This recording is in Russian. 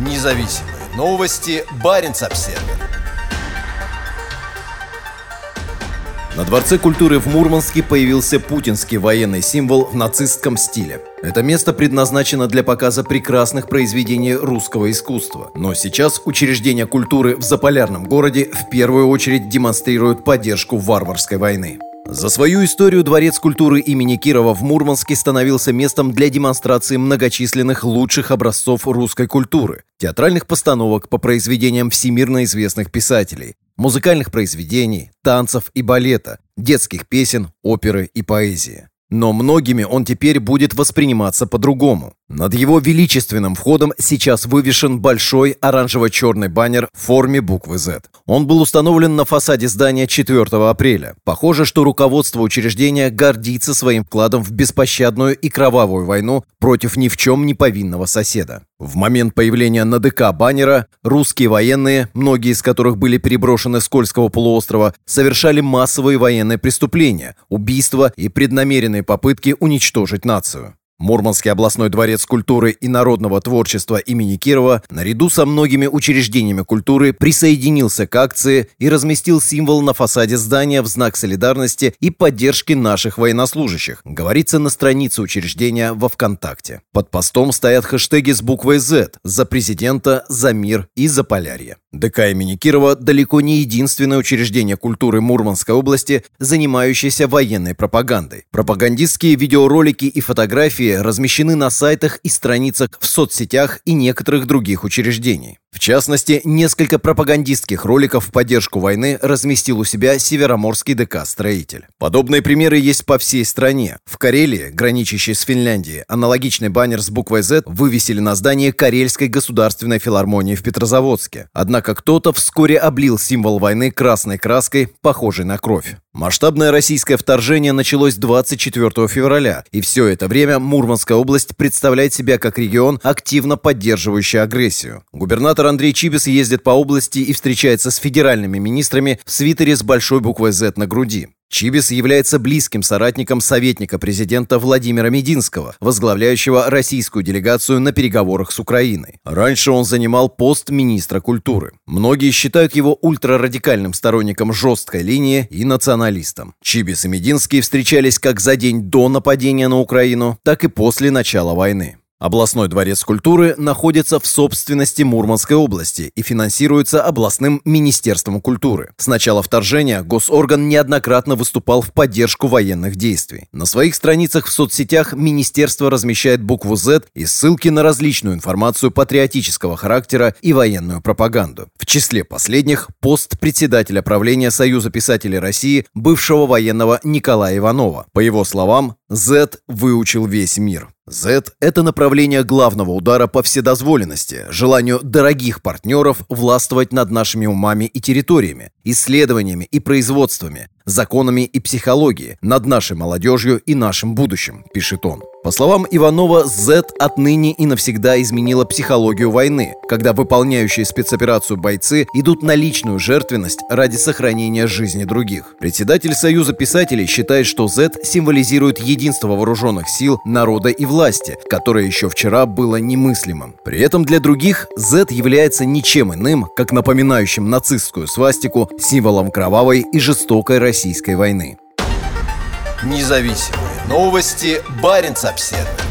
Независимые новости. Барин обсерва На Дворце культуры в Мурманске появился путинский военный символ в нацистском стиле. Это место предназначено для показа прекрасных произведений русского искусства. Но сейчас учреждения культуры в заполярном городе в первую очередь демонстрируют поддержку варварской войны. За свою историю Дворец культуры имени Кирова в Мурманске становился местом для демонстрации многочисленных лучших образцов русской культуры, театральных постановок по произведениям всемирно известных писателей, музыкальных произведений, танцев и балета, детских песен, оперы и поэзии. Но многими он теперь будет восприниматься по-другому. Над его величественным входом сейчас вывешен большой оранжево-черный баннер в форме буквы Z. Он был установлен на фасаде здания 4 апреля. Похоже, что руководство учреждения гордится своим вкладом в беспощадную и кровавую войну против ни в чем не повинного соседа. В момент появления на ДК баннера русские военные, многие из которых были переброшены с Кольского полуострова, совершали массовые военные преступления, убийства и преднамеренные попытки уничтожить нацию. Мурманский областной дворец культуры и народного творчества имени Кирова наряду со многими учреждениями культуры присоединился к акции и разместил символ на фасаде здания в знак солидарности и поддержки наших военнослужащих, говорится на странице учреждения во ВКонтакте. Под постом стоят хэштеги с буквой Z «За президента», «За мир» и «За полярье». ДК имени Кирова далеко не единственное учреждение культуры Мурманской области, занимающееся военной пропагандой. Пропагандистские видеоролики и фотографии размещены на сайтах и страницах в соцсетях и некоторых других учреждений. В частности, несколько пропагандистских роликов в поддержку войны разместил у себя Североморский ДК «Строитель». Подобные примеры есть по всей стране. В Карелии, граничащей с Финляндией, аналогичный баннер с буквой Z вывесили на здании Карельской государственной филармонии в Петрозаводске. Однако кто-то вскоре облил символ войны красной краской, похожей на кровь. Масштабное российское вторжение началось 24 февраля, и все это время Мурманская область представляет себя как регион, активно поддерживающий агрессию. Губернатор Андрей Чибис ездит по области и встречается с федеральными министрами в свитере с большой буквой «Z» на груди. Чибис является близким соратником советника президента Владимира Мединского, возглавляющего российскую делегацию на переговорах с Украиной. Раньше он занимал пост министра культуры. Многие считают его ультрарадикальным сторонником жесткой линии и националистом. Чибис и Мединский встречались как за день до нападения на Украину, так и после начала войны. Областной дворец культуры находится в собственности Мурманской области и финансируется областным министерством культуры. С начала вторжения госорган неоднократно выступал в поддержку военных действий. На своих страницах в соцсетях министерство размещает букву Z и ссылки на различную информацию патриотического характера и военную пропаганду. В числе последних пост председателя правления Союза писателей России бывшего военного Николая Иванова. По его словам, Z выучил весь мир. Z – это направление главного удара по вседозволенности, желанию дорогих партнеров властвовать над нашими умами и территориями, исследованиями и производствами, законами и психологией, над нашей молодежью и нашим будущим, пишет он. По словам Иванова, Z отныне и навсегда изменила психологию войны, когда выполняющие спецоперацию бойцы идут на личную жертвенность ради сохранения жизни других. Председатель Союза писателей считает, что Z символизирует единство вооруженных сил, народа и власти, которое еще вчера было немыслимым. При этом для других Z является ничем иным, как напоминающим нацистскую свастику, символом кровавой и жестокой российской войны. Независимые новости. Барин обседный.